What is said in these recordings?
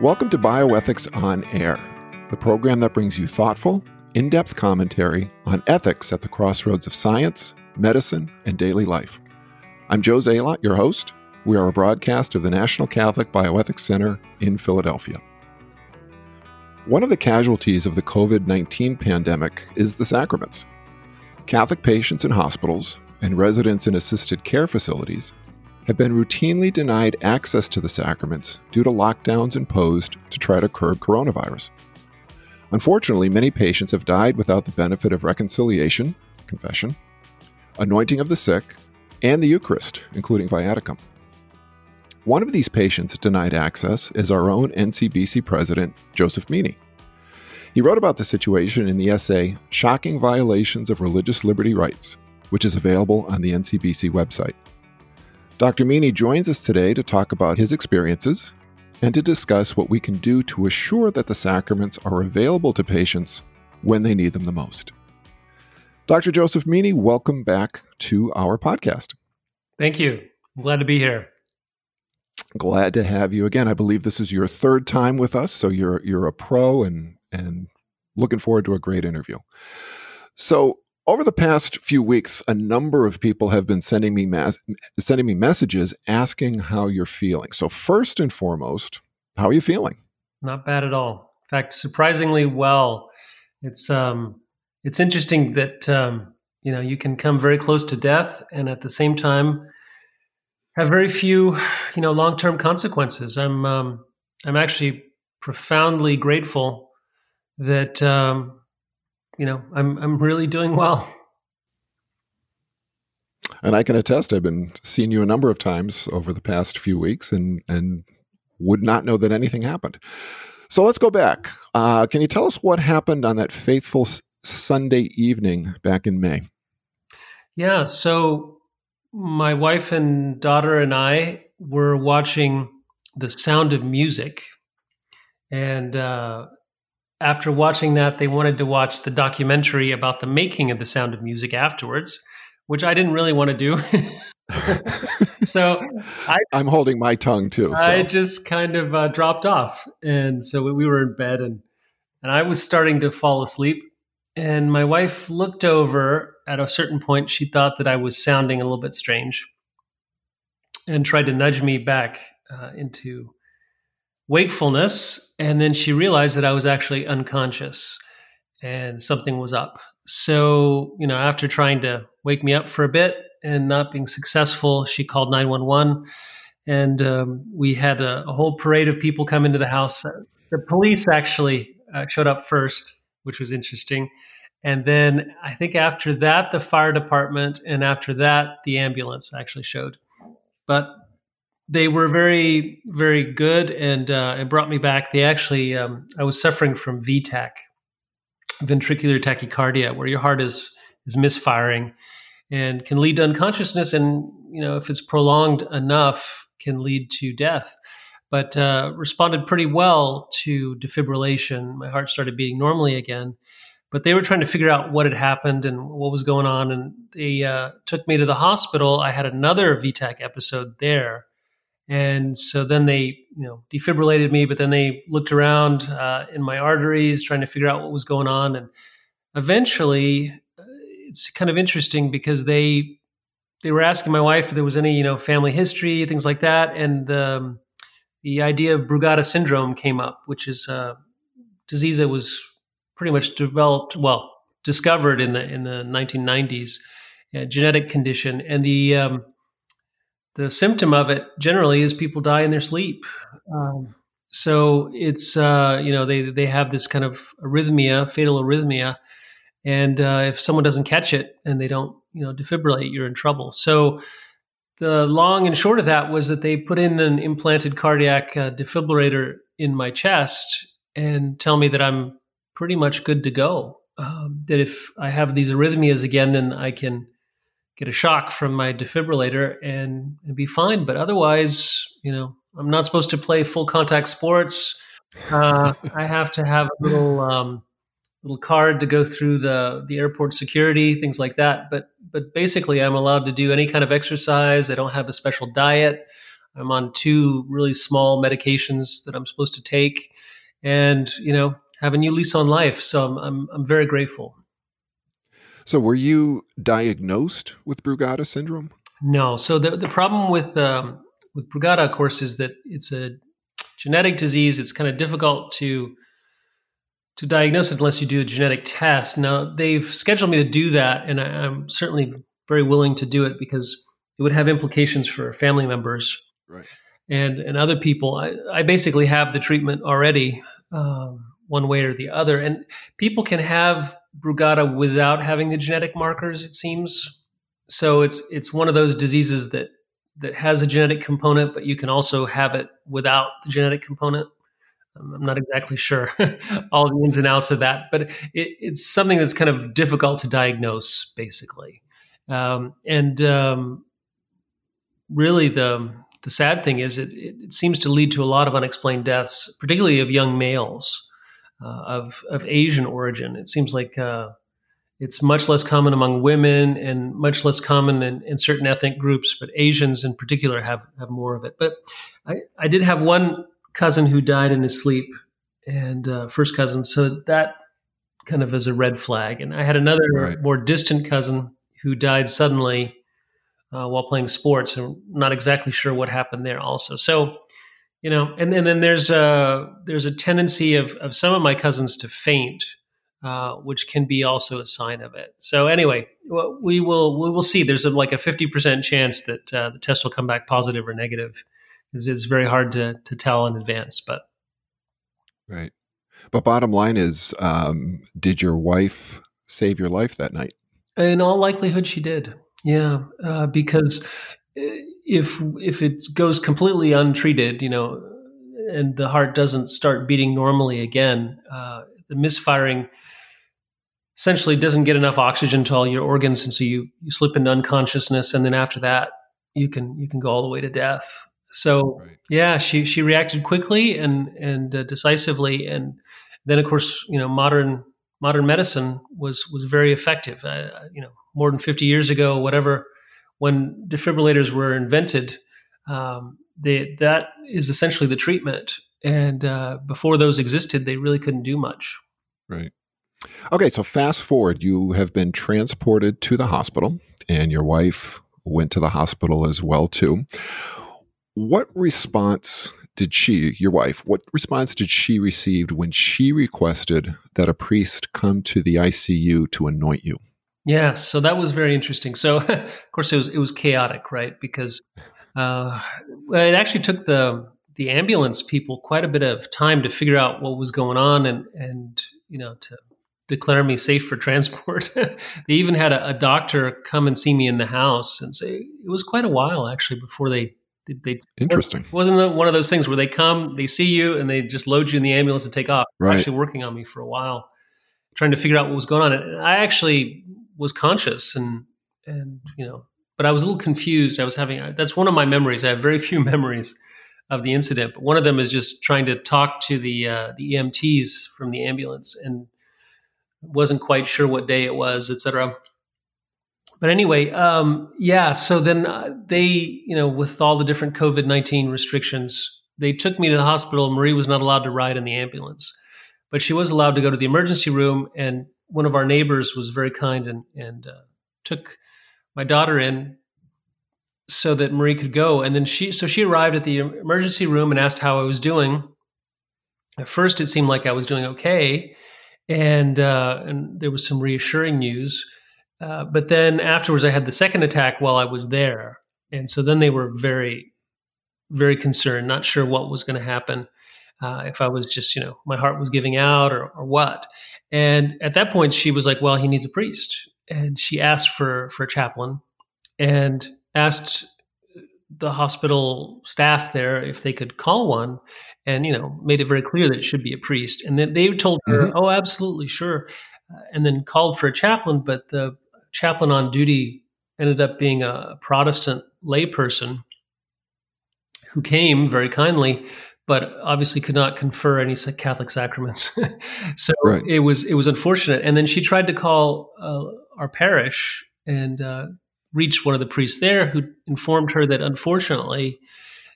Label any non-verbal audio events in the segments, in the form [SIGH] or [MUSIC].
Welcome to Bioethics on Air, the program that brings you thoughtful, in depth commentary on ethics at the crossroads of science, medicine, and daily life. I'm Joe Zalot, your host. We are a broadcast of the National Catholic Bioethics Center in Philadelphia. One of the casualties of the COVID 19 pandemic is the sacraments. Catholic patients in hospitals and residents in assisted care facilities have been routinely denied access to the sacraments due to lockdowns imposed to try to curb coronavirus. Unfortunately, many patients have died without the benefit of reconciliation, confession, anointing of the sick, and the Eucharist, including viaticum. One of these patients denied access is our own NCBC president, Joseph Meany. He wrote about the situation in the essay Shocking Violations of Religious Liberty Rights, which is available on the NCBC website. Dr. Meany joins us today to talk about his experiences and to discuss what we can do to assure that the sacraments are available to patients when they need them the most. Dr. Joseph Meany, welcome back to our podcast. Thank you. I'm glad to be here. Glad to have you again. I believe this is your third time with us, so you're you're a pro and and looking forward to a great interview. So, over the past few weeks, a number of people have been sending me mas- sending me messages asking how you're feeling. So first and foremost, how are you feeling? Not bad at all. In fact, surprisingly well. It's um, it's interesting that um, you know you can come very close to death, and at the same time have very few you know long term consequences. I'm um, I'm actually profoundly grateful that um, you know, I'm I'm really doing well. And I can attest, I've been seeing you a number of times over the past few weeks, and and would not know that anything happened. So let's go back. Uh, can you tell us what happened on that faithful s- Sunday evening back in May? Yeah. So my wife and daughter and I were watching The Sound of Music, and uh, after watching that, they wanted to watch the documentary about the making of The Sound of Music afterwards, which I didn't really want to do. [LAUGHS] so I, am holding my tongue too. So. I just kind of uh, dropped off, and so we were in bed, and and I was starting to fall asleep. And my wife looked over at a certain point. She thought that I was sounding a little bit strange, and tried to nudge me back uh, into wakefulness. And then she realized that I was actually unconscious and something was up. So, you know, after trying to wake me up for a bit and not being successful, she called 911. And um, we had a, a, whole parade of people come into the house. The police actually uh, showed up first, which was interesting. And then I think after that, the fire department, and after that, the ambulance actually showed. But they were very very good and uh, it brought me back. They actually um, i was suffering from vtach ventricular tachycardia where your heart is is misfiring and can lead to unconsciousness and you know if it's prolonged enough can lead to death. But uh, responded pretty well to defibrillation. My heart started beating normally again but they were trying to figure out what had happened and what was going on. And they uh, took me to the hospital. I had another vtach episode there and so then they, you know, defibrillated me, but then they looked around uh, in my arteries, trying to figure out what was going on. And eventually, uh, it's kind of interesting because they they were asking my wife if there was any, you know, family history, things like that, and the um, the idea of Brugada syndrome came up, which is a disease that was pretty much developed, well, discovered in the in the 1990s, a genetic condition, and the um, the symptom of it generally is people die in their sleep. Um, so it's uh, you know they they have this kind of arrhythmia, fatal arrhythmia, and uh, if someone doesn't catch it and they don't you know defibrillate, you're in trouble. So the long and short of that was that they put in an implanted cardiac uh, defibrillator in my chest and tell me that I'm pretty much good to go. Um, that if I have these arrhythmias again, then I can get a shock from my defibrillator and, and be fine. But otherwise, you know, I'm not supposed to play full contact sports. Uh, I have to have a little um, little card to go through the the airport security, things like that. But but basically, I'm allowed to do any kind of exercise. I don't have a special diet. I'm on two really small medications that I'm supposed to take, and you know, have a new lease on life. So I'm I'm, I'm very grateful. So, were you diagnosed with Brugada syndrome? No. So the the problem with um, with Brugada, of course, is that it's a genetic disease. It's kind of difficult to to diagnose it unless you do a genetic test. Now they've scheduled me to do that, and I, am certainly very willing to do it because it would have implications for family members right. and and other people. I, I basically have the treatment already, um, one way or the other, and people can have Brugada without having the genetic markers. It seems so. It's it's one of those diseases that that has a genetic component, but you can also have it without the genetic component. I'm not exactly sure [LAUGHS] all the ins and outs of that, but it, it's something that's kind of difficult to diagnose, basically. Um, and um, really, the the sad thing is, it, it, seems to lead to a lot of unexplained deaths, particularly of young males uh, of of Asian origin. It seems like uh, it's much less common among women and much less common in, in, certain ethnic groups, but Asians in particular have have more of it. But I, I did have one cousin who died in his sleep, and uh, first cousin, so that kind of is a red flag. And I had another right. more distant cousin who died suddenly uh, while playing sports, and not exactly sure what happened there. Also, so you know, and, and then there's a there's a tendency of of some of my cousins to faint uh, which can be also a sign of it. So anyway, we will we will see. There's a, like a fifty percent chance that uh, the test will come back positive or negative. It's, it's very hard to to tell in advance, but right. But bottom line is, um, did your wife save your life that night? In all likelihood, she did. Yeah, uh, because uh, if if it goes completely untreated, you know, and the heart doesn't start beating normally again, uh, the misfiring essentially doesn't get enough oxygen to all your organs, and so you you slip into unconsciousness, and then after that, you can you can go all the way to death. So right. yeah, she she reacted quickly and and uh, decisively, and then of course you know modern modern medicine was was very effective. Uh, you know, more than fifty years ago, whatever, when defibrillators were invented, um, they, that is essentially the treatment. And uh, before those existed, they really couldn't do much. Right. Okay, so fast forward, you have been transported to the hospital, and your wife went to the hospital as well too. What response did she, your wife, what response did she receive when she requested that a priest come to the ICU to anoint you? Yeah, so that was very interesting. So, [LAUGHS] of course, it was it was chaotic, right? Because uh, it actually took the the ambulance people quite a bit of time to figure out what was going on and and you know to declare me safe for [LAUGHS] transport. they even had a, a, doctor come and see me in the house and say it was quite a while actually before they they interesting wasn't one of those things where they come they see you and they just load you in the ambulance and take off right. actually working on me for a while trying to figure out what was going on and i actually was conscious and and you know but i was a little confused i was having that's one of my memories i have very [LAUGHS] few memories of the incident but one of them is just trying to talk to the uh, the emts from the ambulance and wasn't quite sure what day it was, etc. But anyway, um, yeah. So then uh, they, you know, with all the different COVID nineteen restrictions, they took me to the hospital. Marie was not allowed to ride in the ambulance, but she was allowed to go to the emergency room. And one of our neighbors was very kind and and uh, took my daughter in so that Marie could go. And then she, so she arrived at the emergency room and asked how I was doing. At first, it seemed like I was doing okay and uh, and there was some reassuring news. Uh, but then afterwards, I had the second attack while I was there, and so then they were very, very concerned, not sure what was going to happen. Uh, if I was just, you know, my heart was giving out or, or what. And at that point, she was like, "Well, he needs a priest," and she asked for for a chaplain, and asked the hospital staff there if they could call one and you know made it very clear that it should be a priest. And then they told her mm-hmm. oh absolutely sure. Uh, and then called for a chaplain but the chaplain on duty ended up being a protestant layperson who came very kindly but obviously could not confer any catholic sacraments. [LAUGHS] So right. it was it was unfortunate. And then she tried to call uh, our parish and uh, reached one of the priests there who informed her that unfortunately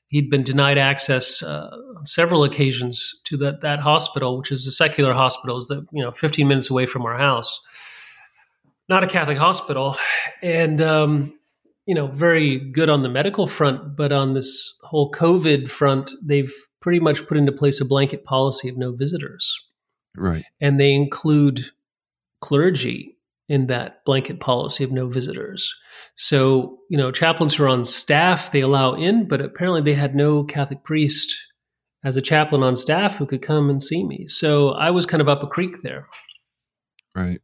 he'd been denied access uh, on several occasions to that that hospital, which is a secular hospital, is that you know 15 minutes away from our house, not a Catholic hospital, and um, you know very good on the medical front, but on this whole COVID front, they've pretty much put into place a blanket policy of no visitors, right? And they include clergy in that blanket policy of no visitors. So, you know, chaplains who are on staff, they allow in, but apparently they had no Catholic priest as a chaplain on staff who could come and see me. So I was kind of up a creek there. Right.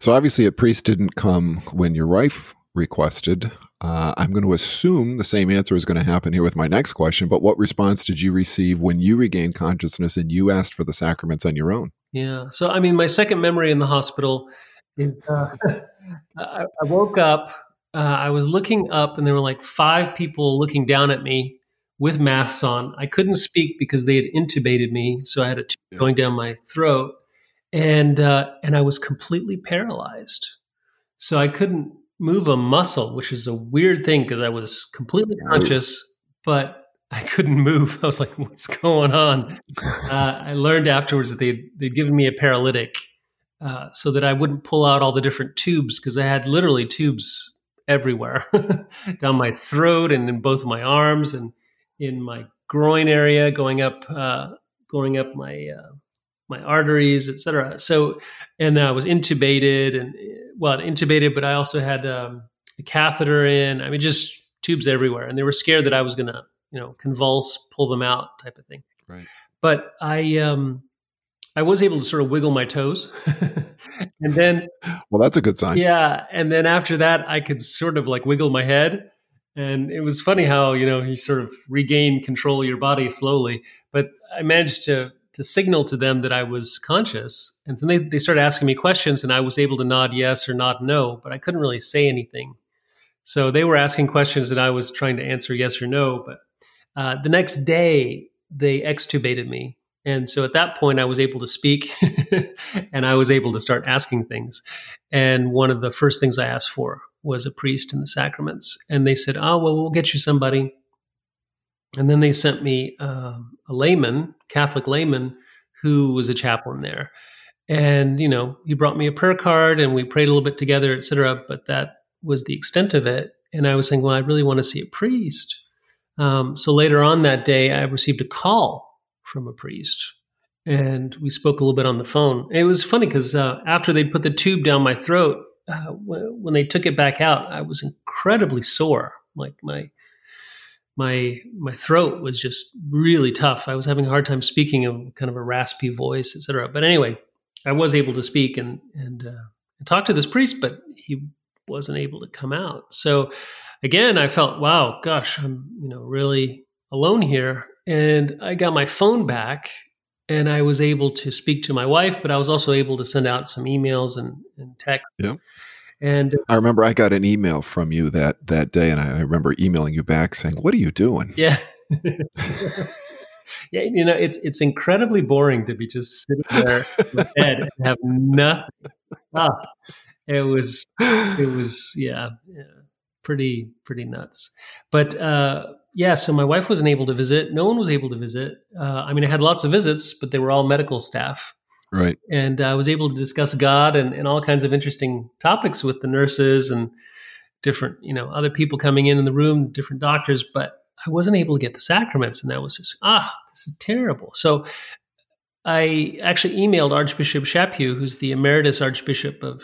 So obviously a priest didn't come when your wife requested. Uh, I'm going to assume the same answer is going to happen here with my next question, but what response did you receive when you regained consciousness and you asked for the sacraments on your own? Yeah. So, I mean, my second memory in the hospital is uh, [LAUGHS] I, I, woke up, uh, I was looking up, and there were like five people looking down at me with masks on. I couldn't speak because they had intubated me, so I had a tube going down my throat, and uh, and I was completely paralyzed. So I couldn't move a muscle, which is a weird thing because I was completely conscious, but [LAUGHS] I couldn't move. I was like, "What's going on?" [LAUGHS] Uh, I learned afterwards that they they'd given me a paralytic uh, so that I wouldn't pull out all the different tubes because I had literally tubes everywhere [LAUGHS] down my throat and in both my arms and in my groin area, going up, uh, going up my uh, my arteries, etc. So, and then I was intubated and well, intubated, but I also had um, a catheter in. I mean, just tubes everywhere, and they were scared that I was going to, you know, convulse, pull them out, type of thing. Right. But I, um, I was able to sort of wiggle my toes, [LAUGHS] and then, well, that's a good sign. Yeah, and then after that, I could sort of like wiggle my head, and it was funny how you know you sort of regain control of your body slowly. But I managed to to signal to them that I was conscious. And then they, they started asking me questions, and I was able to nod yes or nod no, but I couldn't really say anything. So they were asking questions, and I was trying to answer yes or no. But uh, the next day, they extubated me. And so at that point, I was able to speak [LAUGHS] and I was able to start asking things. And one of the first things I asked for was a priest in the sacraments. And they said, Oh, well, we'll get you somebody. And then they sent me uh, a layman, Catholic layman, who was a chaplain there. And, you know, he brought me a prayer card and we prayed a little bit together, et cetera. But that was the extent of it. And I was saying, well, I really want to see a priest. Um, so later on that day, I received a call from a priest and we spoke a little bit on the phone. It was funny because uh, after they put the tube down my throat, uh, when they took it back out, I was incredibly sore. Like my my my throat was just really tough. I was having a hard time speaking, a kind of a raspy voice, etc. But anyway, I was able to speak and and, uh, talk to this priest, but he wasn't able to come out. So again, I felt, wow, gosh, I'm you know really alone here. And I got my phone back and I was able to speak to my wife, but I was also able to send out some emails and, and text. Yeah. And I remember I got an email from you that that day, and I, I remember emailing you back saying, "What are you doing?" Yeah. [LAUGHS] yeah, you know, it's it's incredibly boring to be just sitting there in bed and have nothing. Ah, it was it was yeah, yeah, pretty pretty nuts. But uh, yeah, so my wife wasn't able to visit. No one was able to visit. Uh, I mean, I had lots of visits, but they were all medical staff. Right. And I was able to discuss God and, and all kinds of interesting topics with the nurses and different, you know, other people coming in in the room, different doctors, but I wasn't able to get the sacraments. And that was just, ah, this is terrible. So I actually emailed Archbishop Chaput, who's the emeritus Archbishop of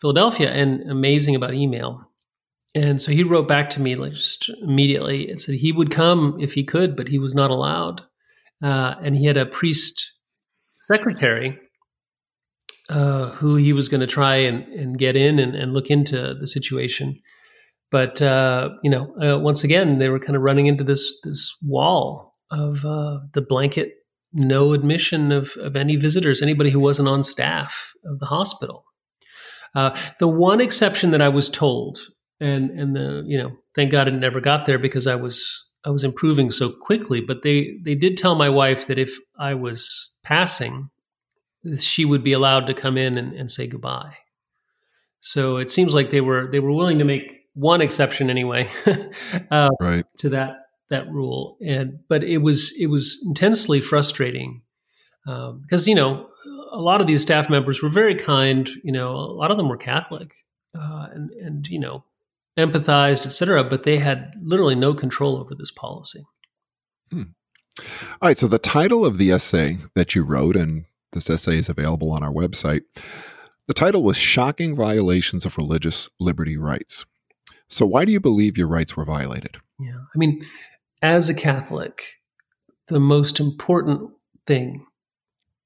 Philadelphia, and amazing about email. And so he wrote back to me like just immediately and said he would come if he could, but he was not allowed. Uh, and he had a priest secretary uh, who he was going to try and, and get in and, and, look into the situation. But uh, you know, uh, once again, they were kind of running into this this wall of uh, the blanket no admission of, of any visitors, anybody who wasn't on staff of the hospital. Uh, the one exception that I was told, and and the you know, thank God it never got there because I was I was improving so quickly. But they they did tell my wife that if I was passing, she would be allowed to come in and, and say goodbye. So it seems like they were they were willing to make one exception anyway [LAUGHS] uh, right. to that that rule, and but it was it was intensely frustrating um, because you know a lot of these staff members were very kind. You know, a lot of them were Catholic, uh, and and you know empathized, etc. But they had literally no control over this policy. Hmm. All right. So the title of the essay that you wrote, and this essay is available on our website. The title was "Shocking Violations of Religious Liberty Rights." So why do you believe your rights were violated? Yeah, I mean, as a Catholic, the most important thing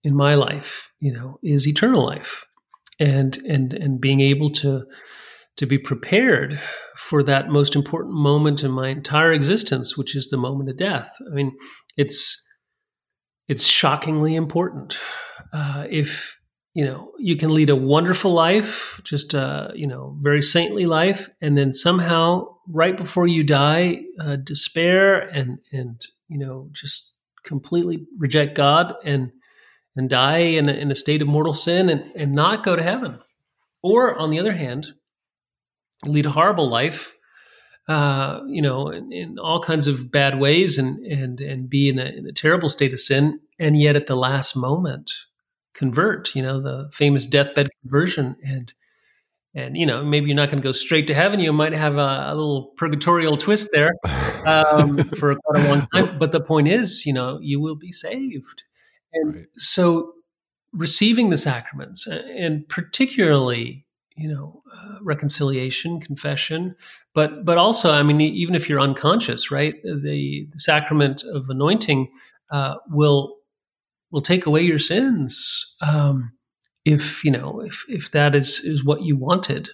in my life, you know, is eternal life, and and and being able to to be prepared for that most important moment in my entire existence, which is the moment of death. I mean, it's it's shockingly important. Uh, if you know you can lead a wonderful life, just a you know very saintly life, and then somehow right before you die, uh, despair and and you know just completely reject God and and die in a, in a state of mortal sin and, and not go to heaven. Or on the other hand, lead a horrible life, uh, you know, in, in, all kinds of bad ways and and and be in a, in a terrible state of sin, and yet at the last moment convert. You know, the famous deathbed conversion, and and you know maybe you're not going to go straight to heaven. You might have a, a little purgatorial twist there um, [LAUGHS] for quite a long time. But the point is, you know, you will be saved, and right. so receiving the sacraments, and particularly you know uh, reconciliation confession. But but also i mean even if you're unconscious right the, the sacrament of anointing uh, will will take away your sins um, if you know if if that is is what you wanted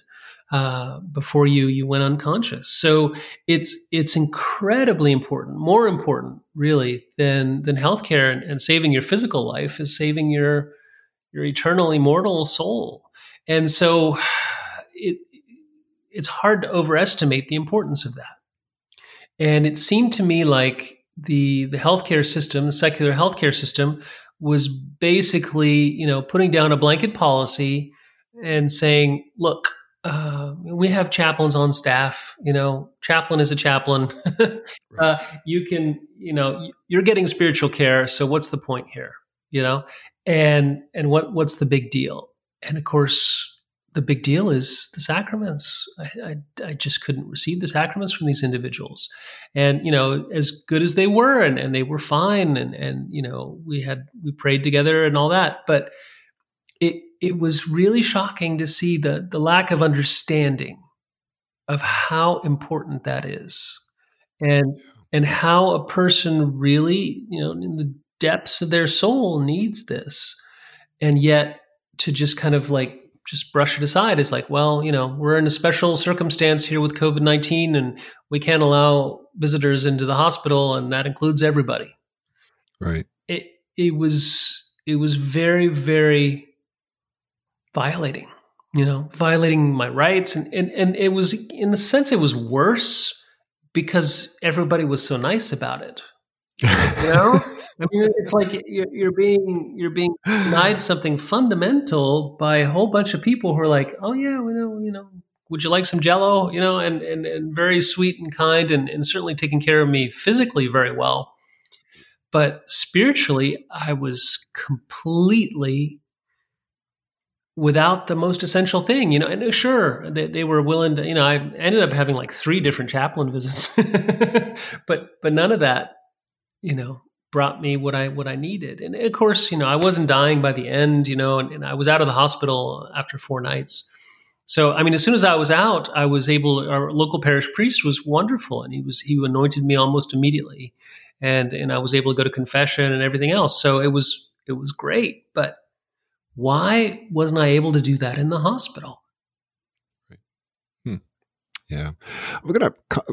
uh, before you you went unconscious. So it's it's incredibly important more important really than than healthcare and, and saving your physical life is saving your your eternal immortal soul and so it, it's hard to overestimate the importance of that. And it seemed to me like the the healthcare system, the secular healthcare system, was basically, you know, putting down a blanket policy and saying, "Look, uh, we have chaplains on staff. You know, chaplain is a chaplain. [LAUGHS] uh, you can, you know, you're getting spiritual care. So what's the point here? You know, and and what what's the big deal? And of course, the big deal is the sacraments. I, I, I, just couldn't receive the sacraments from these individuals. And, you know, as good as they were and, and they were fine and, and, you know, we had, we prayed together and all that, but it, it was really shocking to see the, the lack of understanding of how important that is and, and how a person really, you know, in the depths of their soul needs this. And yet to just kind of like just brush it aside is like, well, you know, we're in a special circumstance here with COVID 19 and we can't allow visitors into the hospital and that includes everybody. Right. It, it was, it was very, very violating, you know, violating my rights. And, and, and it was, in a sense, it was worse because everybody was so nice about it. [LAUGHS] You know? I mean, it's like you're, you're, being you're being denied [SIGHS] something fundamental by a whole bunch of people who are like, oh yeah, we know, you know, would you like some Jello? You know, and and, and very sweet and kind, and, and certainly taking care of me physically very well, but spiritually, I was completely without the most essential thing, you know. And uh, sure, they, they were willing to, you know, I ended up having like three different chaplain visits, [LAUGHS] but but none of that, you know, brought me what I what I needed. And of course, you know, I wasn't dying by the end, you know, and, and, I was out of the hospital after four nights. So, I mean, as soon as I was out, I was able. Our local parish priest was wonderful, and he was he anointed me almost immediately, and and I was able to go to confession and everything else. So it was it was great. But why wasn't I able to do that in the hospital? Yeah, we're going to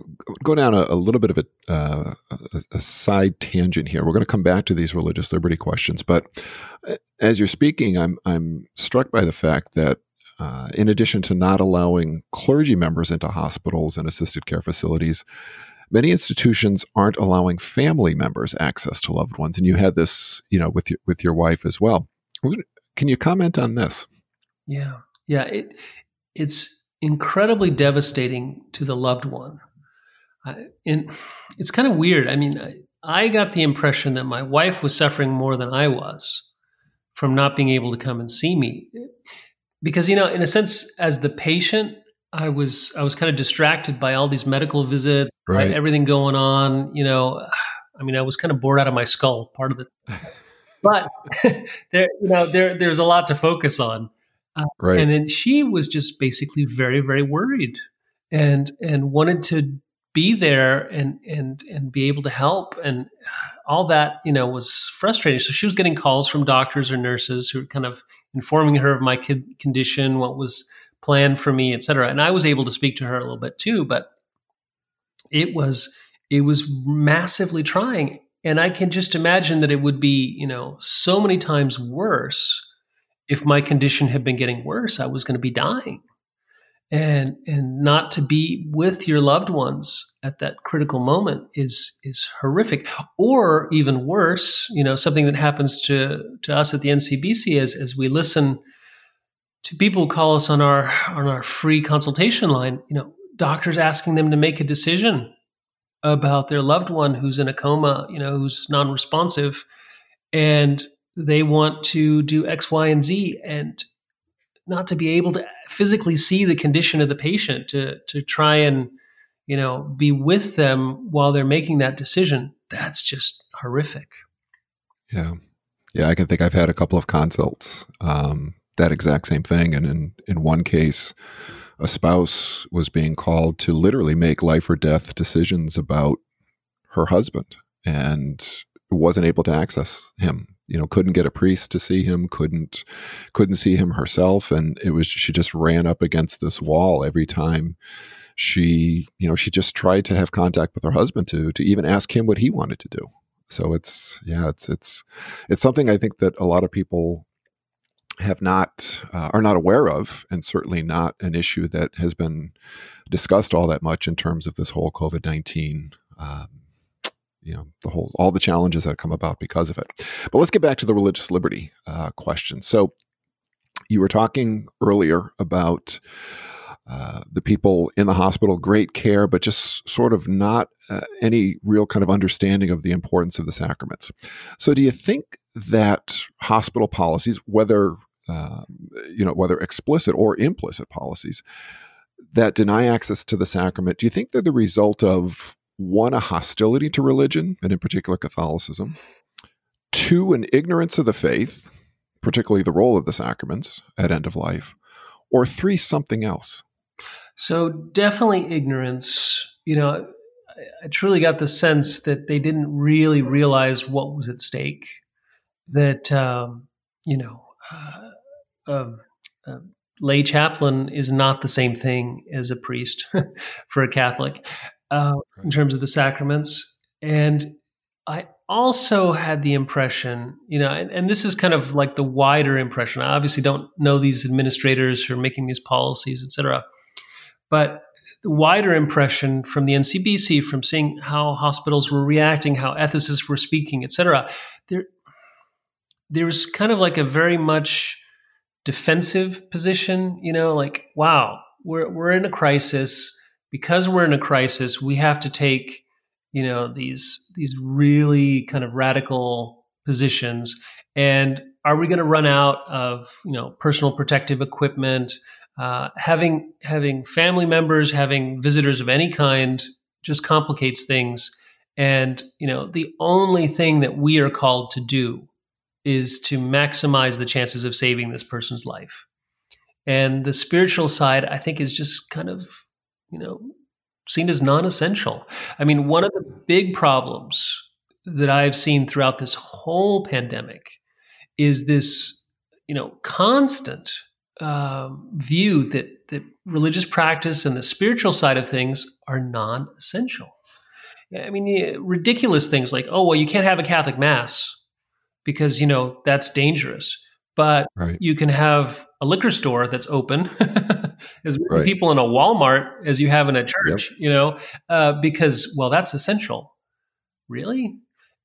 go down a, a, little bit of a, uh, a, a, side tangent here. We're going to come back to these religious liberty questions, but uh, as you're speaking, I'm I'm struck by the fact that uh, in addition to not allowing clergy members into hospitals and assisted care facilities, many institutions aren't allowing family members access to loved ones. And you had this, you know, with your with your wife as well. Can you comment on this? Yeah, yeah. It it's incredibly devastating to the loved one I, and it's kind of weird. I mean, I, I got the impression that my wife was suffering more than I was from not being able to come and see me, because you know, in a sense, as the patient, I was I was kind of distracted by all these medical visits, right. everything going on. You know, I mean, I was kind of bored out of my skull. Part of it, [LAUGHS] but [LAUGHS] there, you know, there there's a lot to focus on. Uh, right. And then she was just basically very, very worried and and wanted to be there and and and be able to help. And all that you know was frustrating. So she was getting calls from doctors or nurses who were kind of informing her of my kid condition what was planned for me etc and i was able to speak to her a little bit too but it was it was massively trying. And i can just imagine that it would be you know so many times worse if my condition had been getting worse i was going to be dying. And and not to be with your loved ones at that critical moment is is horrific. Or even worse you know something that happens to to us at the ncbc as as we listen to people who call us on our on our free consultation line you know doctors asking them to make a decision about their loved one who's in a coma you know who's non-responsive. And they want to do x y and z and not to be able to physically see the condition of the patient to to try and you know be with them while they're making that decision. That's just horrific. Yeah. Yeah i can think i've had a couple of consults um, that exact same thing. And in in one case a spouse was being called to literally make life or death decisions about her husband and wasn't able to access him you know couldn't get a priest to see him couldn't couldn't see him herself. And it was she just ran up against this wall every time she you know she just tried to have contact with her husband to to even ask him what he wanted to do. So it's yeah it's it's it's something i think that a lot of people have not uh, are not aware of and certainly not an issue that has been discussed all that much in terms of this whole covid-19 um, you know the whole all the challenges that come about because of it. But let's get back to the religious liberty uh, question. So you were talking earlier about uh, the people in the hospital, great care, but just sort of not uh, any real kind of understanding of the importance of the sacraments. So, do you think that hospital policies, whether uh, you know whether explicit or implicit policies, that deny access to the sacrament, do you think they're the result of one, a hostility to religion, and in particular Catholicism, two, an ignorance of the faith, particularly the role of the sacraments at end of life, or three, something else? So, definitely ignorance. You know, I truly got the sense that they didn't really realize what was at stake. That, um, you know, uh, um, uh, lay chaplain is not the same thing as a priest [LAUGHS] for a Catholic uh, right. in terms of the sacraments. And I also had the impression, you know, and, and, this is kind of like the wider impression. I obviously don't know these administrators who are making these policies, et cetera. But the wider impression from the NCBC, from seeing how hospitals were reacting, how ethicists were speaking, et cetera, there, there was kind of like a very much defensive position, you know, like, wow, we're, we're in a crisis because we're in a crisis, we have to take, you know, these these really kind of radical positions. And are we going to run out of, you know, personal protective equipment? Uh, having having family members, having visitors of any kind, just complicates things. And you know, the only thing that we are called to do is to maximize the chances of saving this person's life. And the spiritual side, I think, is just kind of you know, seen as non-essential. I mean, one of the big problems that I've seen throughout this whole pandemic is this, you know, constant um, view that that religious practice and the spiritual side of things are non-essential. I mean, ridiculous things like, oh, well, you can't have a Catholic mass because you know that's dangerous, but right. you can have a liquor store that's open, [LAUGHS] as many right. people in a Walmart as you have in a church, yep. you know, uh, because well, that's essential. Really,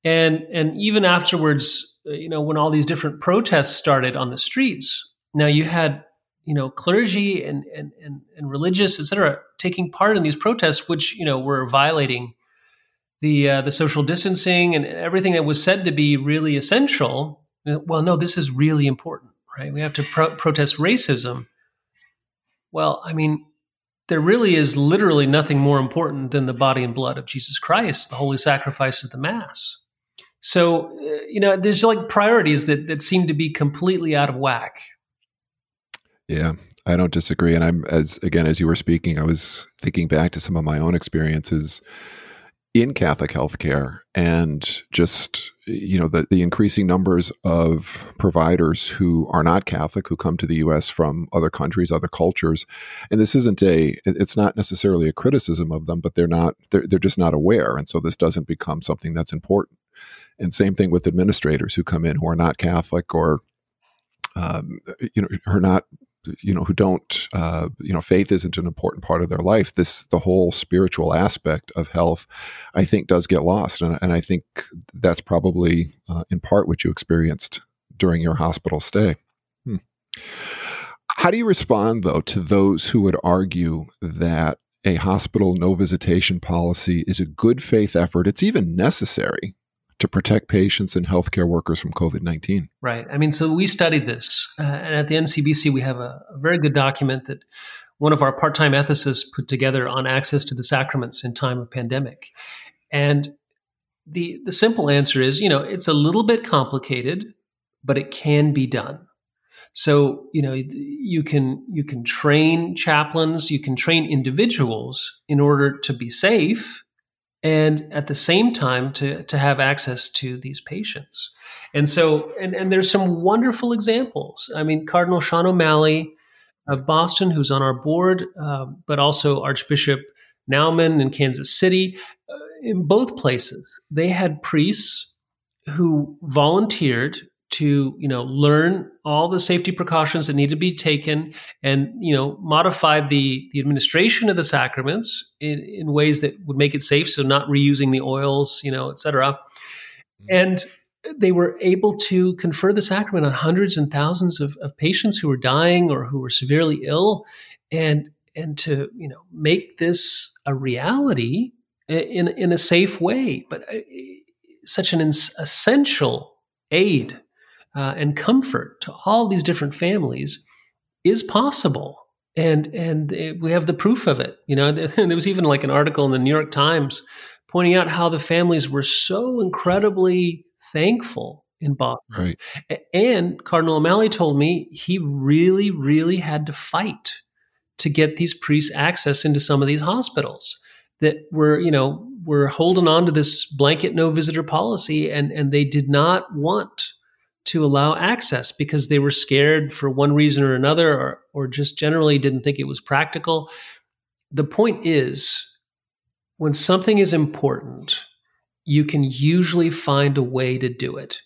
and and even afterwards, uh, you know, when all these different protests started on the streets, now you had you know clergy and and and, and religious, etc taking part in these protests, which you know were violating the uh, the social distancing and everything that was said to be really essential. Well, no, this is really important, right? We have to pro- protest racism. Well, I mean, there really is literally nothing more important than the body and blood of Jesus Christ, the holy sacrifice of the Mass. So, uh, you know, there's like priorities that, that seem to be completely out of whack. Yeah, I don't disagree. And I'm, as again, as you were speaking, I was thinking back to some of my own experiences in Catholic healthcare and just you know the, the increasing numbers of providers who are not Catholic who come to the U.S. from other countries, other cultures, and this isn't a it's not necessarily a criticism of them, but they're not they're they're just not aware, and so this doesn't become something that's important. And same thing with administrators who come in who are not Catholic or um, you know are not you know who don't uh, you know faith isn't an important part of their life this the whole spiritual aspect of health i think does get lost. And, and i think that's probably uh, in part what you experienced during your hospital stay. Hmm. how do you respond though to those who would argue that a hospital no visitation policy is a good faith effort? It's even necessary to protect patients and healthcare workers from COVID 19. Right. I mean, so we studied this. Uh, and at the NCBC, we have a, a, very good document that one of our part time ethicists put together on access to the sacraments in time of pandemic. And the, the simple answer is you know, it's a little bit complicated, but it can be done. So you know you can you can train chaplains, you can train individuals in order to be safe and at the same time to, to have access to these patients. And so, and, and there's some wonderful examples. I mean, Cardinal Sean O'Malley of Boston, who's on our board, uh, but also Archbishop Naumann in Kansas City. Uh, in both places, they had priests who volunteered to you know learn all the safety precautions that need to be taken and you know modify the the administration of the sacraments in, in ways that would make it safe so not reusing the oils you know etc mm-hmm. and they were able to confer the sacrament on hundreds and thousands of, of patients who were dying or who were severely ill and and to you know make this a reality in in a safe way but uh, such an essential aid uh, and comfort to all these different families is possible. And and it, we have the proof of it. You know [LAUGHS] there was even like an article in the new york times pointing out how the families were so incredibly thankful in boston. Right. and cardinal o'malley told me he really really had to fight to get these priests access into some of these hospitals that were you know were holding on to this blanket no visitor policy and and they did not want to allow access because they were scared for one reason or another or, or just generally didn't think it was practical. The point is, when something is important, you can usually find a way to do it.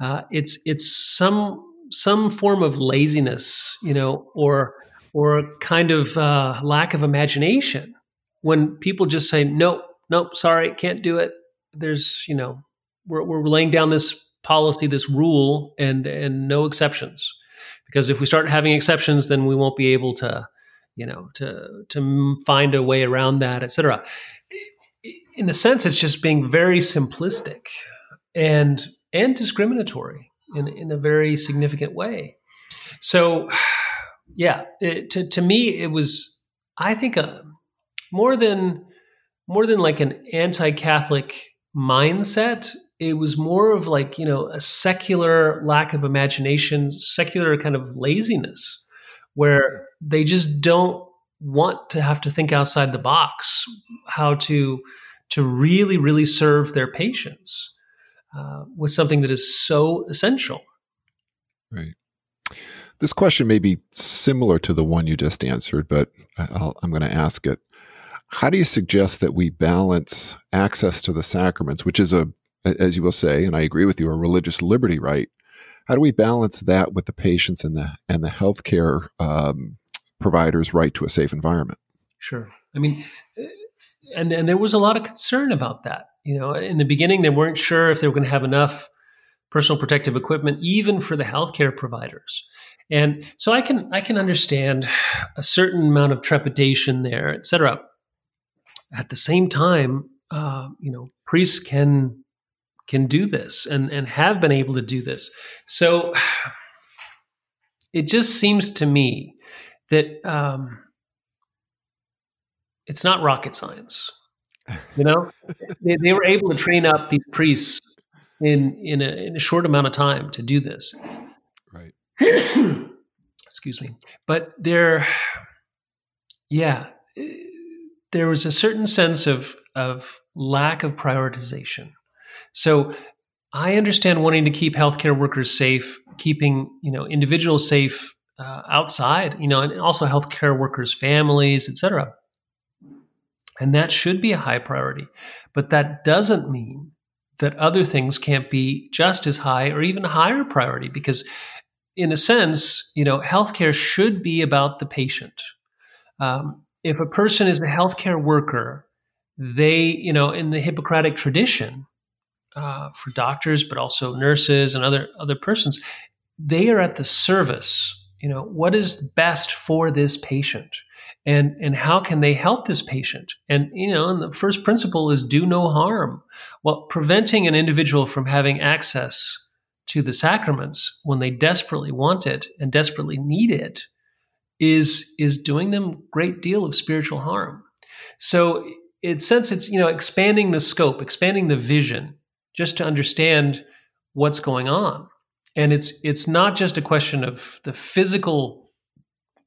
Uh, it's it's some some form of laziness, you know, or or kind of uh, lack of imagination when people just say no, nope, sorry, can't do it. There's you know we're we're laying down this policy, this rule, and and no exceptions. Because if we start having exceptions, then we won't be able to, you know, to to find a way around that, et cetera. In a sense, it's just being very simplistic and and discriminatory in in a very significant way. So, yeah, it, to to me, it was I think a more than more than like an anti-Catholic mindset it was more of like you know a secular lack of imagination secular kind of laziness where they just don't want to have to think outside the box how to to really really serve their patients uh, with something that is so essential. Right. This question may be similar to the one you just answered but i am going to ask it. How do you suggest that we balance access to the sacraments which is a as you will say, and I agree with you, a religious liberty right. How do we balance that with the patients and the and the healthcare um, providers' right to a safe environment? Sure. I mean, uh, and and there was a lot of concern about that. You know, in the beginning, they weren't sure if they were going to have enough personal protective equipment, even for the healthcare providers. And so I can I can understand a certain amount of trepidation there, et cetera. At the same time, uh, you know, priests can can do this and and have been able to do this. So [SIGHS] it just seems to me that um, it's not rocket science. You know, [LAUGHS] they, they were able to train up these priests in in a, in a short amount of time to do this. Right. [COUGHS] Excuse me, but there, [SIGHS] yeah, there was a certain sense of of lack of prioritization. So I understand wanting to keep healthcare workers safe, keeping you know individuals safe uh, outside, you know, and also healthcare workers' families, etc. And that should be a high priority. But that doesn't mean that other things can't be just as high or even higher priority because in a sense, you know, healthcare should be about the patient. Um, if a person is a healthcare worker, they, you know, in the Hippocratic tradition, uh, for doctors, but also nurses and other other persons, they are at the service. You know, what is best for this patient? and and how can they help this patient and you know and the first principle is do no harm well preventing an individual from having access to the sacraments when they desperately want it and desperately need it is is doing them great deal of spiritual harm so it since it's you know expanding the scope expanding the vision just to understand what's going on and it's it's not just a question of the physical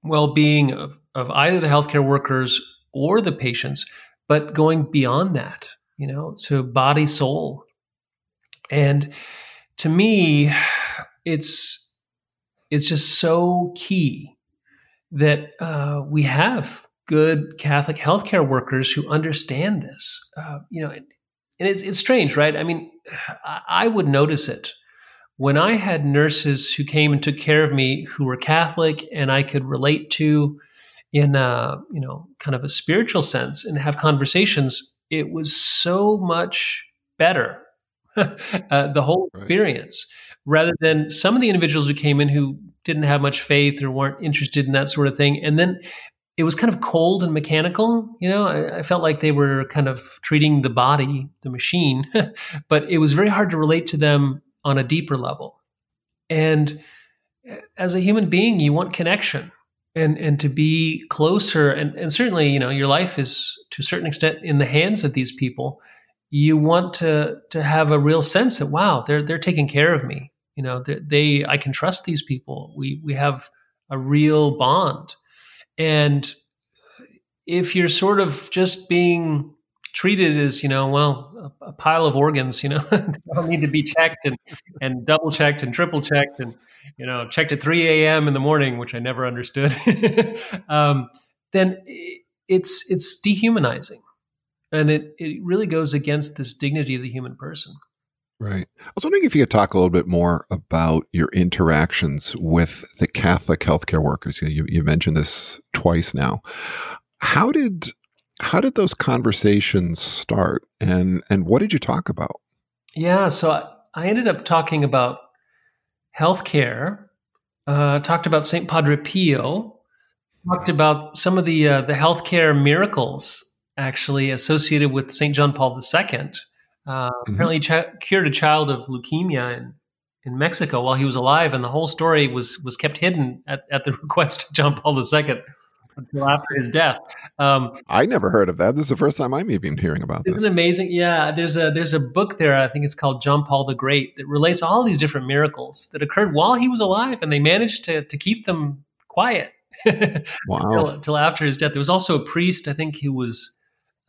well-being of of either the healthcare workers or the patients, but going beyond that, you know, to body, soul. And to me, it's it's just so key that uh, we have good Catholic healthcare workers who understand this. Uh, you know, and it's, it's strange, right? I mean, I would notice it when I had nurses who came and took care of me who were Catholic and I could relate to in a you know kind of a spiritual sense and have conversations it was so much better [LAUGHS] uh, the whole right. experience rather than some of the individuals who came in who didn't have much faith or weren't interested in that sort of thing and then it was kind of cold and mechanical you know? I, I felt like they were kind of treating the body the machine [LAUGHS] but it was very hard to relate to them on a deeper level. And uh, as a human being you want connection and and to be closer and, and certainly you know your life is to a certain extent in the hands of these people. You want to to have a real sense that wow they're they're taking care of me. You know they, they i can trust these people. We we have a real bond and if you're sort of just being treated as you know well a, a pile of organs you know [LAUGHS] don't need to be checked and and double checked and triple checked and you know, checked at 3 a.m. in the morning, which I never understood, [LAUGHS] um, then it's it's dehumanizing, and it it really goes against this dignity of the human person. Right. I was wondering if you could talk a little bit more about your interactions with the Catholic healthcare workers. You, you mentioned this twice now. How did how did those conversations start, and and what did you talk about? Yeah, so I, I ended up talking about healthcare, uh, talked about St. Padre Pio, talked about some of the uh, the healthcare miracles actually associated with St. John Paul II. Uh, mm-hmm. Apparently, ch- cured a child of leukemia in, in Mexico while he was alive, and the whole story was was kept hidden at, at the [LAUGHS] request of John Paul II until after his death. Um, I never heard of that. This is the first time I'm even hearing about this. It's amazing. Yeah, there's a there's a book there. I think it's called John Paul the Great that relates all these different miracles that occurred while he was alive, and they managed to to keep them quiet. [LAUGHS] wow. until, until, after his death. There was also a priest. I think who was.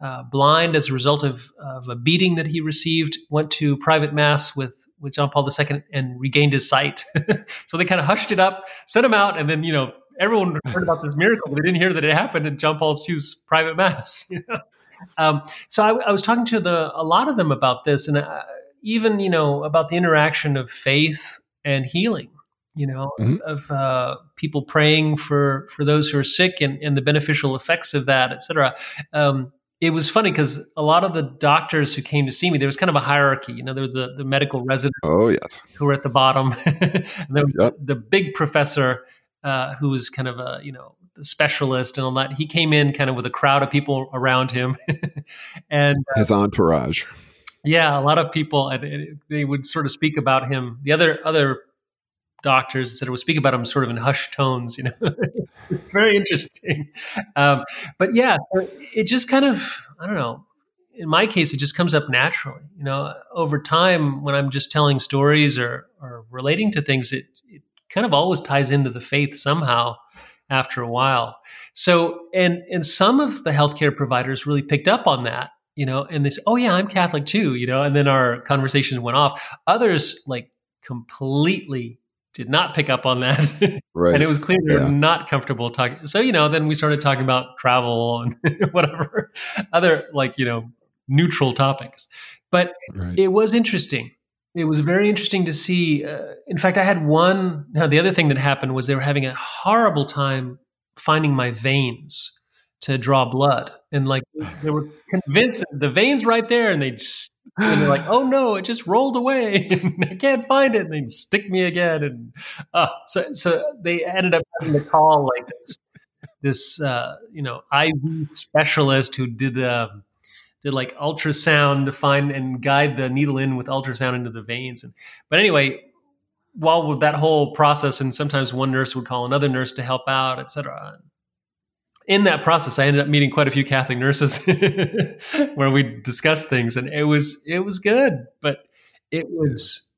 Uh, blind as a result of, of a beating that he received, went to private mass with with John Paul II and regained his sight. [LAUGHS] so they kind of hushed it up, sent him out, and then you know everyone [LAUGHS] heard about this miracle, but they didn't hear that it happened in John Paul II's private mass. [LAUGHS] um, so I, I, was talking to the a lot of them about this, and uh, even you know about the interaction of faith and healing. You know, mm-hmm. of uh, people praying for for those who are sick and, and the beneficial effects of that, et cetera. Um, it was funny because a lot of the doctors who came to see me, there was kind of a hierarchy. You know, there was the, the medical resident. Oh yes. Who were at the bottom, [LAUGHS] and then yep. the big professor uh, who was kind of a you know specialist and all that. He came in kind of with a crowd of people around him, [LAUGHS] and uh, his entourage. Yeah, a lot of people, and they would sort of speak about him. The other other doctors said would speak about them sort of in hushed tones. You know, [LAUGHS] very interesting. Um, but yeah, it just kind of I don't know. In my case, it just comes up naturally. You know, over time when I'm just telling stories or or relating to things, it it kind of always ties into the faith somehow after a while. So, and and some of the healthcare providers really picked up on that, you know, and they said, "Oh yeah, I'm Catholic too," you know, and then our conversations went off. Others like completely did not pick up on that, [LAUGHS] right. and it was clear they were not comfortable talking. So, you know, then we started talking about travel and [LAUGHS] whatever other like you know neutral topics. But right. it was interesting it was very interesting to see. Uh, in fact, I had one. Now, the other thing that happened was they were having a horrible time finding my veins to draw blood, and like they were convinced the veins right there, and they just and they're like, "Oh no, it just rolled away, [LAUGHS] I can't find it." And they stick me again, and uh, so so they ended up having to call like this this uh, you know IV specialist who did. Um, did like ultrasound to find and guide the needle in with ultrasound into the veins. And, but anyway, while with that whole process, and sometimes one nurse would call another nurse to help out, etc. In that process, I ended up meeting quite a few Catholic nurses [LAUGHS] where we discussed things, and it was it was good, but it was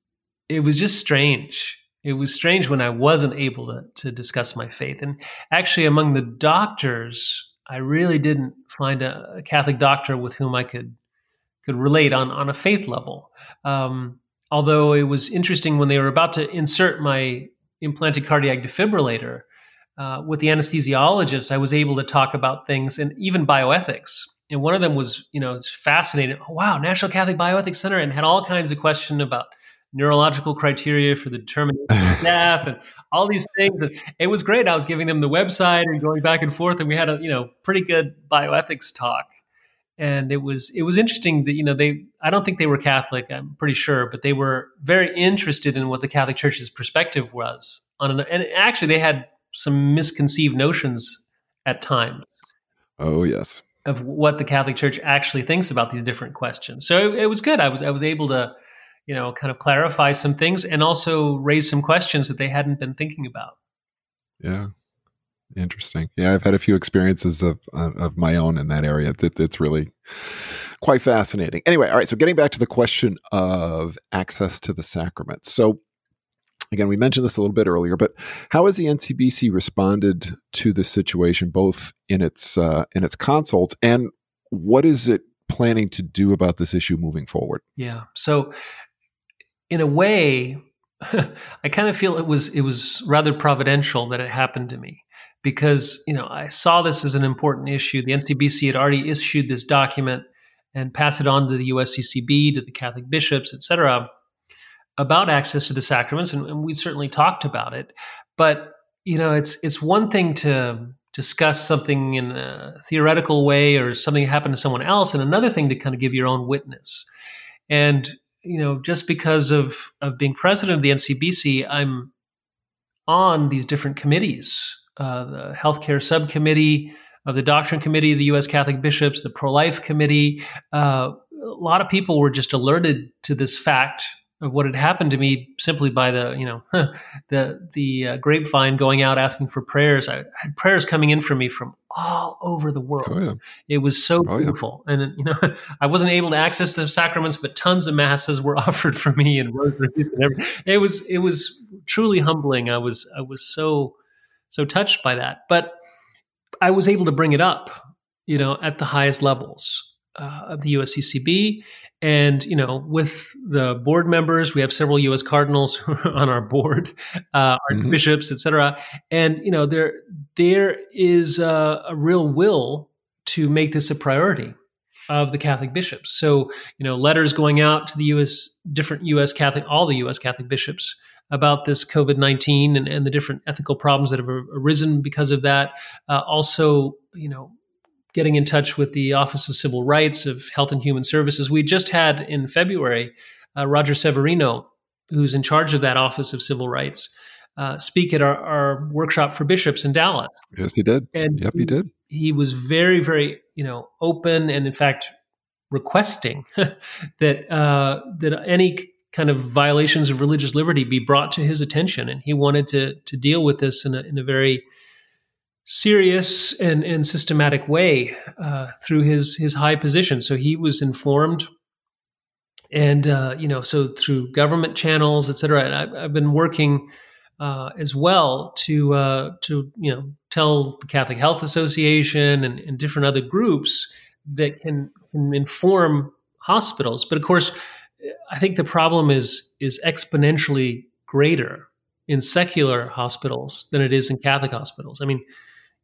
it was just strange. It was strange when I wasn't able to to discuss my faith, and actually among the doctors I really didn't find a, a, Catholic doctor with whom I could could relate on on a faith level. Um, although it was interesting when they were about to insert my implanted cardiac defibrillator uh, with the anesthesiologist, I was able to talk about things and even bioethics. And one of them was, you know, it's fascinating. Oh, wow, National Catholic Bioethics Center, and had all kinds of questions about neurological criteria for the determination of [LAUGHS] death and all these things. And it was great. I was giving them the website and going back and forth, and we had a you know pretty good bioethics talk. And it was it was interesting that you know they I don't think they were Catholic I'm pretty sure but they were very interested in what the Catholic Church's perspective was on an, and actually they had some misconceived notions at times. Oh yes, of what the Catholic Church actually thinks about these different questions. So it, it was good. I was I was able to you know, kind of clarify some things and also raise some questions that they hadn't been thinking about. Yeah. Interesting. Yeah, I've had a few experiences of of my own in that area. It, it's really quite fascinating. Anyway, all right. So getting back to the question of access to the sacraments. So again, we mentioned this a little bit earlier, but how has the NCBC responded to this situation, both in its uh, in its consults and what is it planning to do about this issue moving forward? Yeah. So in a way, [LAUGHS] I kind of feel it was it was rather providential that it happened to me because you know I saw this as an important issue. The NCBC had already issued this document and passed it on to the USCCB, to the Catholic bishops, etc., about access to the sacraments, and, and we certainly talked about it. But you know, it's it's one thing to discuss something in a theoretical way or something happened to someone else, and another thing to kind of give your own witness. And you know, just because of of being president of the NCBC, I'm on these different committees: uh, the healthcare subcommittee of the doctrine committee the U.S. Catholic bishops, the pro life committee. Uh, a lot of people were just alerted to this fact of what had happened to me simply by the you know [LAUGHS] the the uh, grapevine going out asking for prayers. I had prayers coming in for me from all over the world. Oh, yeah. It was so oh, beautiful, yeah. and you know [LAUGHS] I wasn't able to access the sacraments, but tons of masses were [LAUGHS] offered for me and rosaries and everything. It was it was truly humbling. I was I was so so touched by that, but I was able to bring it up, you know, at the highest levels uh, of the USCCB. And, you know, with the board members, we have several U.S. cardinals [LAUGHS] on our board, uh, mm-hmm. archbishops, et cetera. And, you know, there there is a, a real will to make this a priority of the Catholic bishops. So, you know, letters going out to the U.S. different U.S. Catholic, all the U.S. Catholic bishops about this COVID nineteen and, and, the different ethical problems that have arisen because of that. Uh, also, you know, getting in touch with the Office of Civil Rights of Health and Human Services. We just had in February uh, Roger Severino, who's in charge of that Office of Civil Rights, uh, speak at our, our, workshop for bishops in Dallas. Yes, he did. And yep, he, he did. He was very, very, you know, open and in fact requesting [LAUGHS] that uh, that any kind of violations of religious liberty be brought to his attention, and he wanted to to deal with this in a, in a very serious and, and systematic way uh, through his his high position. So he was informed, and uh, you know, so through government channels, et cetera. And I, I've been working uh, as well to uh, to you know tell the Catholic Health Association and, and different other groups that can, can inform hospitals. But of course, I think the problem is is exponentially greater in secular hospitals than it is in Catholic hospitals. I mean,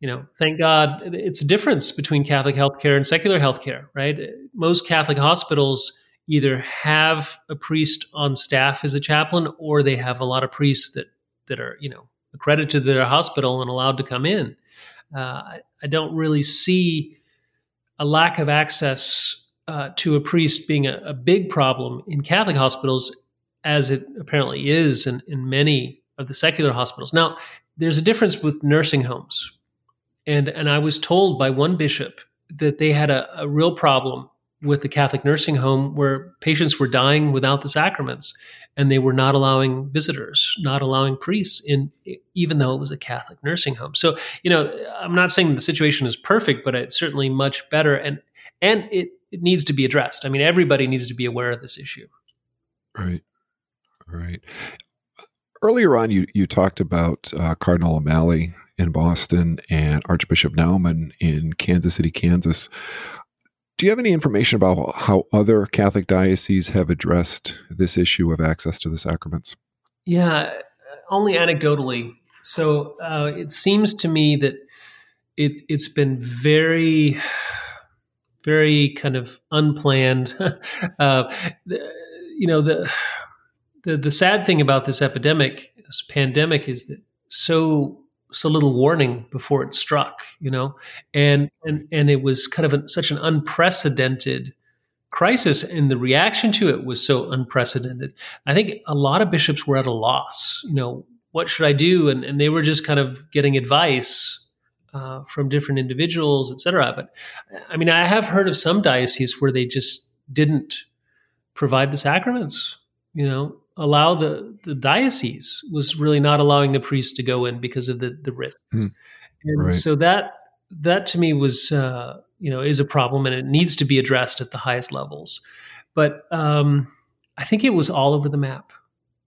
you know, thank God it's a difference between Catholic healthcare and secular healthcare, right? Most Catholic hospitals either have a priest on staff as a chaplain or they have a lot of priests that that are you know accredited to their hospital and allowed to come in. Uh, I, I, don't really see a lack of access uh, to a priest being a, a, big problem in Catholic hospitals, as it apparently is in, in many of the secular hospitals. Now, there's a difference with nursing homes, and and I was told by one bishop that they had a, a real problem with the Catholic nursing home where patients were dying without the sacraments and they were not allowing visitors, not allowing priests in, even though it was a Catholic nursing home. So, you know, I'm not saying the situation is perfect, but it's certainly much better, and and it, it needs to be addressed. I mean, everybody needs to be aware of this issue. Right, right. Earlier on, you you talked about uh, Cardinal O'Malley in Boston and Archbishop Naumann in Kansas City, Kansas. Do you have any information about how other Catholic dioceses have addressed this issue of access to the sacraments? Yeah, only anecdotally. So uh, it seems to me that it, it's been very, very kind of unplanned. [LAUGHS] uh, you know, the, the the sad thing about this epidemic, this pandemic, is that so so little warning before it struck, you know, and and and it was kind of a, such an unprecedented crisis, and the reaction to it was so unprecedented. I think a lot of bishops were at a loss. You know, what should I do? And and they were just kind of getting advice uh, from different individuals, et cetera. But I mean, I have heard of some dioceses where they just didn't provide the sacraments. You know, allow the, the diocese was really not allowing the priests to go in because of the the risks. Mm, and right. so that that to me was uh, you know is a problem and it needs to be addressed at the highest levels. But um, I think it was all over the map.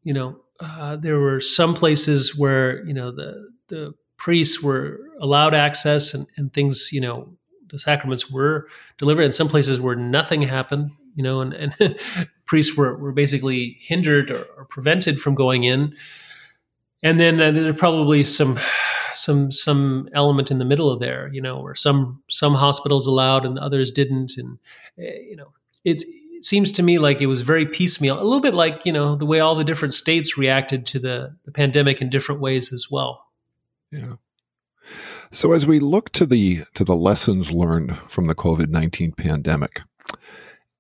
You know, uh, there were some places where you know the the priests were allowed access and, and things you know the sacraments were delivered in some places where nothing happened you know, and, and [LAUGHS] priests were, were basically hindered or, or, prevented from going in. And then uh, there's probably some some some element in the middle of there, you know, where some some hospitals allowed and others didn't, and uh, you know, it, seems to me like it was very piecemeal, a little bit like you know the way all the different states reacted to the, the pandemic in different ways as well. Yeah. So as we look to the to the lessons learned from the COVID nineteen pandemic,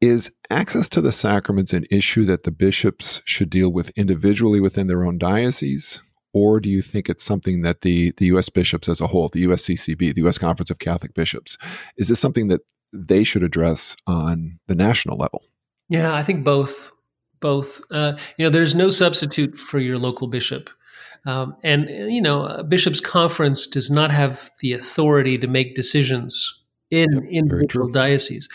is access to the sacraments an issue that the bishops should deal with individually within their own diocese? Or do you think it's something that the, the U.S. bishops as a whole, the USCCB, the U.S. Conference of Catholic Bishops, is this something that they should address on the national level? Yeah, I think both. Both. Uh, you know, there's no substitute for your local bishop. Um, and, you know, a bishop's conference does not have the authority to make decisions in individual dioceses.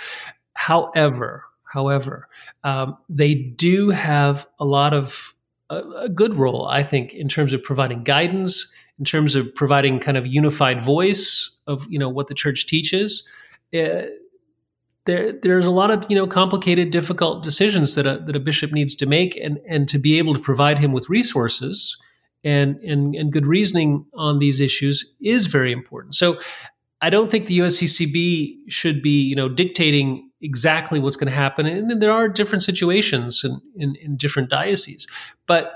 However, however, um, they do have a lot of a, a, good role, I think, in terms of providing guidance, in terms of providing kind of unified voice of you know what the church teaches. Uh, there, there's a lot of you know complicated, difficult decisions that a, that a bishop needs to make, and and to be able to provide him with resources and and and good reasoning on these issues is very important. So I don't think the USCCB should be, you know, dictating exactly what's going to happen. And there are different situations in, in, in different dioceses, but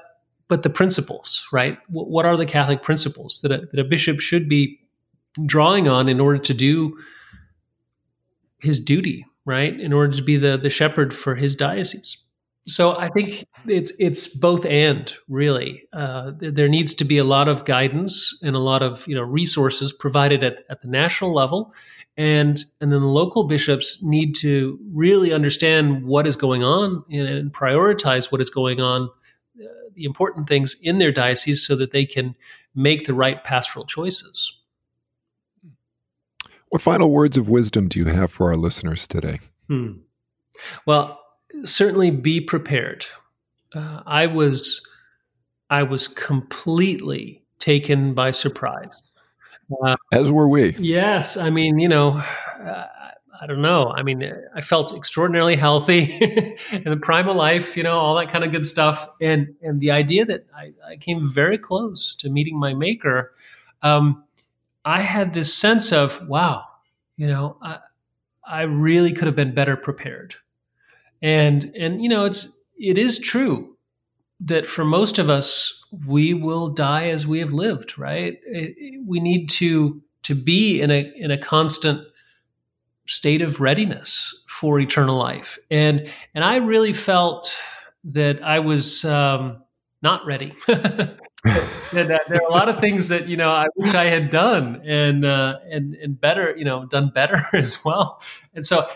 but the principles, right? What are the Catholic principles that a, that a bishop should be drawing on in order to do his duty, right, in order to be the the shepherd for his diocese. So I think it's it's both and really. Uh, there needs to be a lot of guidance and a lot of you know resources provided at, at the national level, and and then the local bishops need to really understand what is going on and, and prioritize what is going on, uh, the important things in their diocese, so that they can make the right pastoral choices. What final words of wisdom do you have for our listeners today? Hmm. Well, certainly be prepared. Uh, I was I was completely taken by surprise. Uh, As were we. Yes, I mean, you know, uh, I don't know. I mean, I felt extraordinarily healthy [LAUGHS] in the prime of life, you know, all that kind of good stuff, and and the idea that I, I came very close to meeting my maker. Um, I had this sense of, wow, you know, I, I really could have been better prepared and and you know it's it is true that for most of us we will die as we have lived right? We need to to be in a in a constant state of readiness for eternal life. And and i really felt that i was um, not ready. [LAUGHS] And, uh, there are a lot of things that you know I wish I had done and uh, and and better you know done better [LAUGHS] as well. And so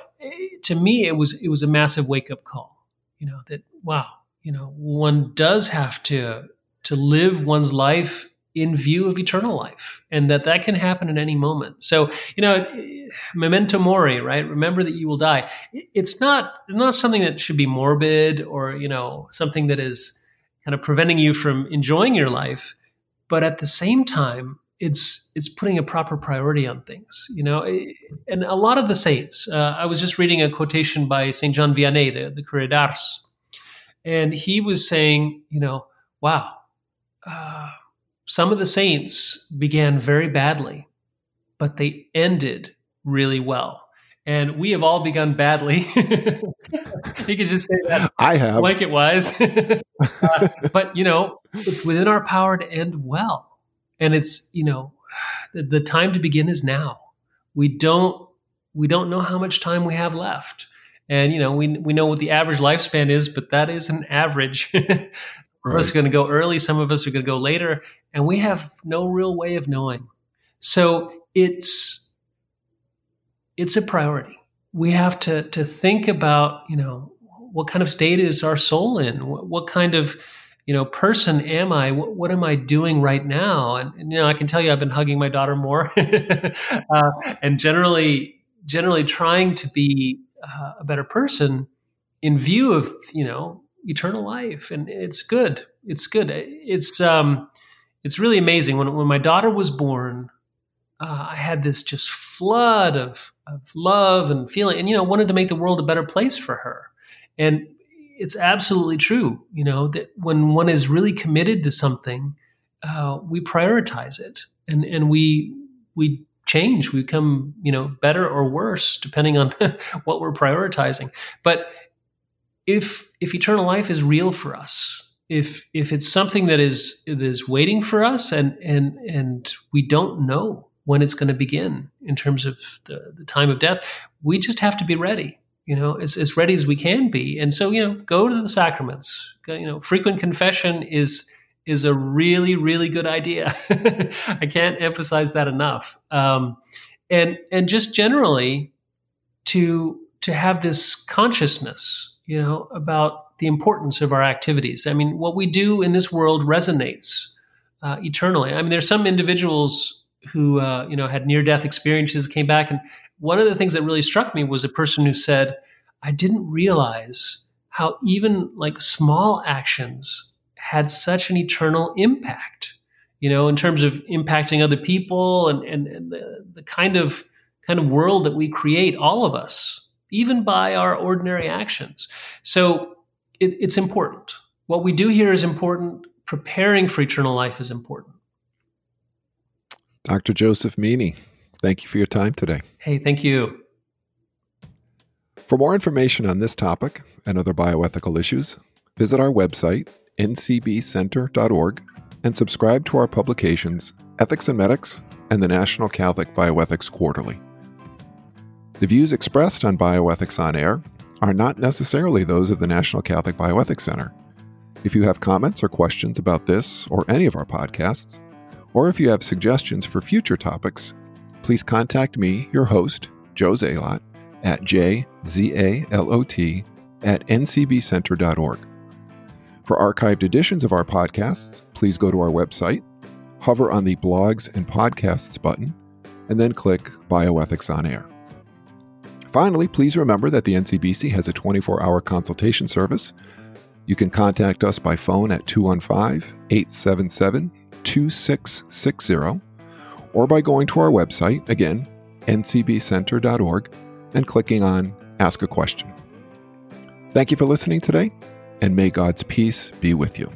to me it was it was a massive wake up call. You know that wow you know one does have to to live one's life in view of eternal life and that that can happen at any moment so you know memento mori right remember that you will die it's not it's not something that should be morbid or you know something that is kind of preventing you from enjoying your life but at the same time it's it's putting a proper priority on things you know and a lot of the saints uh, i was just reading a quotation by saint john vianney the, the curé d'Ars and he was saying you know wow uh, some of the saints began very badly but they ended really well and we have all begun badly. [LAUGHS] you could just say that. I have blanket wise, [LAUGHS] uh, but you know, it's within our power to end well, and it's you know, the, time to begin is now. We don't we don't know how much time we have left, and you know, we we know what the average lifespan is, but that is an average. [LAUGHS] Some of us are going to go early, some of us are going to go later, and we have no real way of knowing. So it's it's a priority. We have to to think about you know what kind of state is our soul in? What, what kind of you know person am I? What, what, am I doing right now? And, and, you know I can tell you I've been hugging my daughter more, [LAUGHS] uh, and generally generally trying to be uh, a better person in view of you know eternal life. And it's good. It's good. It's um it's really amazing when when my daughter was born uh, I had this just flood of, of love and feeling, and you know, wanted to make the world a better place for her. And it's absolutely true, you know, that when one is really committed to something, uh, we prioritize it, and and we we change. We become, you know, better or worse depending on [LAUGHS] what we're prioritizing. But if if eternal life is real for us, if if it's something that is is waiting for us, and and and we don't know when it's going to begin in terms of the, the time of death. We just have to be ready, you know, as, as ready as we can be. And so, you know, go to the sacraments. You know, frequent confession is is a really, really good idea. [LAUGHS] I can't emphasize that enough. Um, and and just generally to to have this consciousness, you know, about the importance of our activities. I mean, what we do in this world resonates uh, eternally. I mean, there's some individuals who uh, you know had near death experiences came back and one of the things that really struck me was a person who said i didn't realize how even like small actions had such an eternal impact you know in terms of impacting other people and, and, and the, the kind of kind of world that we create all of us even by our ordinary actions. So it, it's important. What we do here is important. Preparing for eternal life is important. Dr. Joseph Meaney, thank you for your time today. Hey, thank you. For more information on this topic and other bioethical issues, visit our website, ncbcenter.org, and subscribe to our publications, Ethics and Medics and the National Catholic Bioethics Quarterly. The views expressed on Bioethics on Air are not necessarily those of the National Catholic Bioethics Center. If you have comments or questions about this or any of our podcasts, or if you have suggestions for future topics, please contact me, your host, Joe Zalot, at jzalot at ncbcenter.org. For archived editions of our podcasts, please go to our website, hover on the Blogs and Podcasts button, and then click Bioethics on Air. Finally, please remember that the NCBC has a 24 hour consultation service. You can contact us by phone at 215 877 2660 or by going to our website, again, ncbcenter.org, and clicking on Ask a Question. Thank you for listening today, and may God's peace be with you.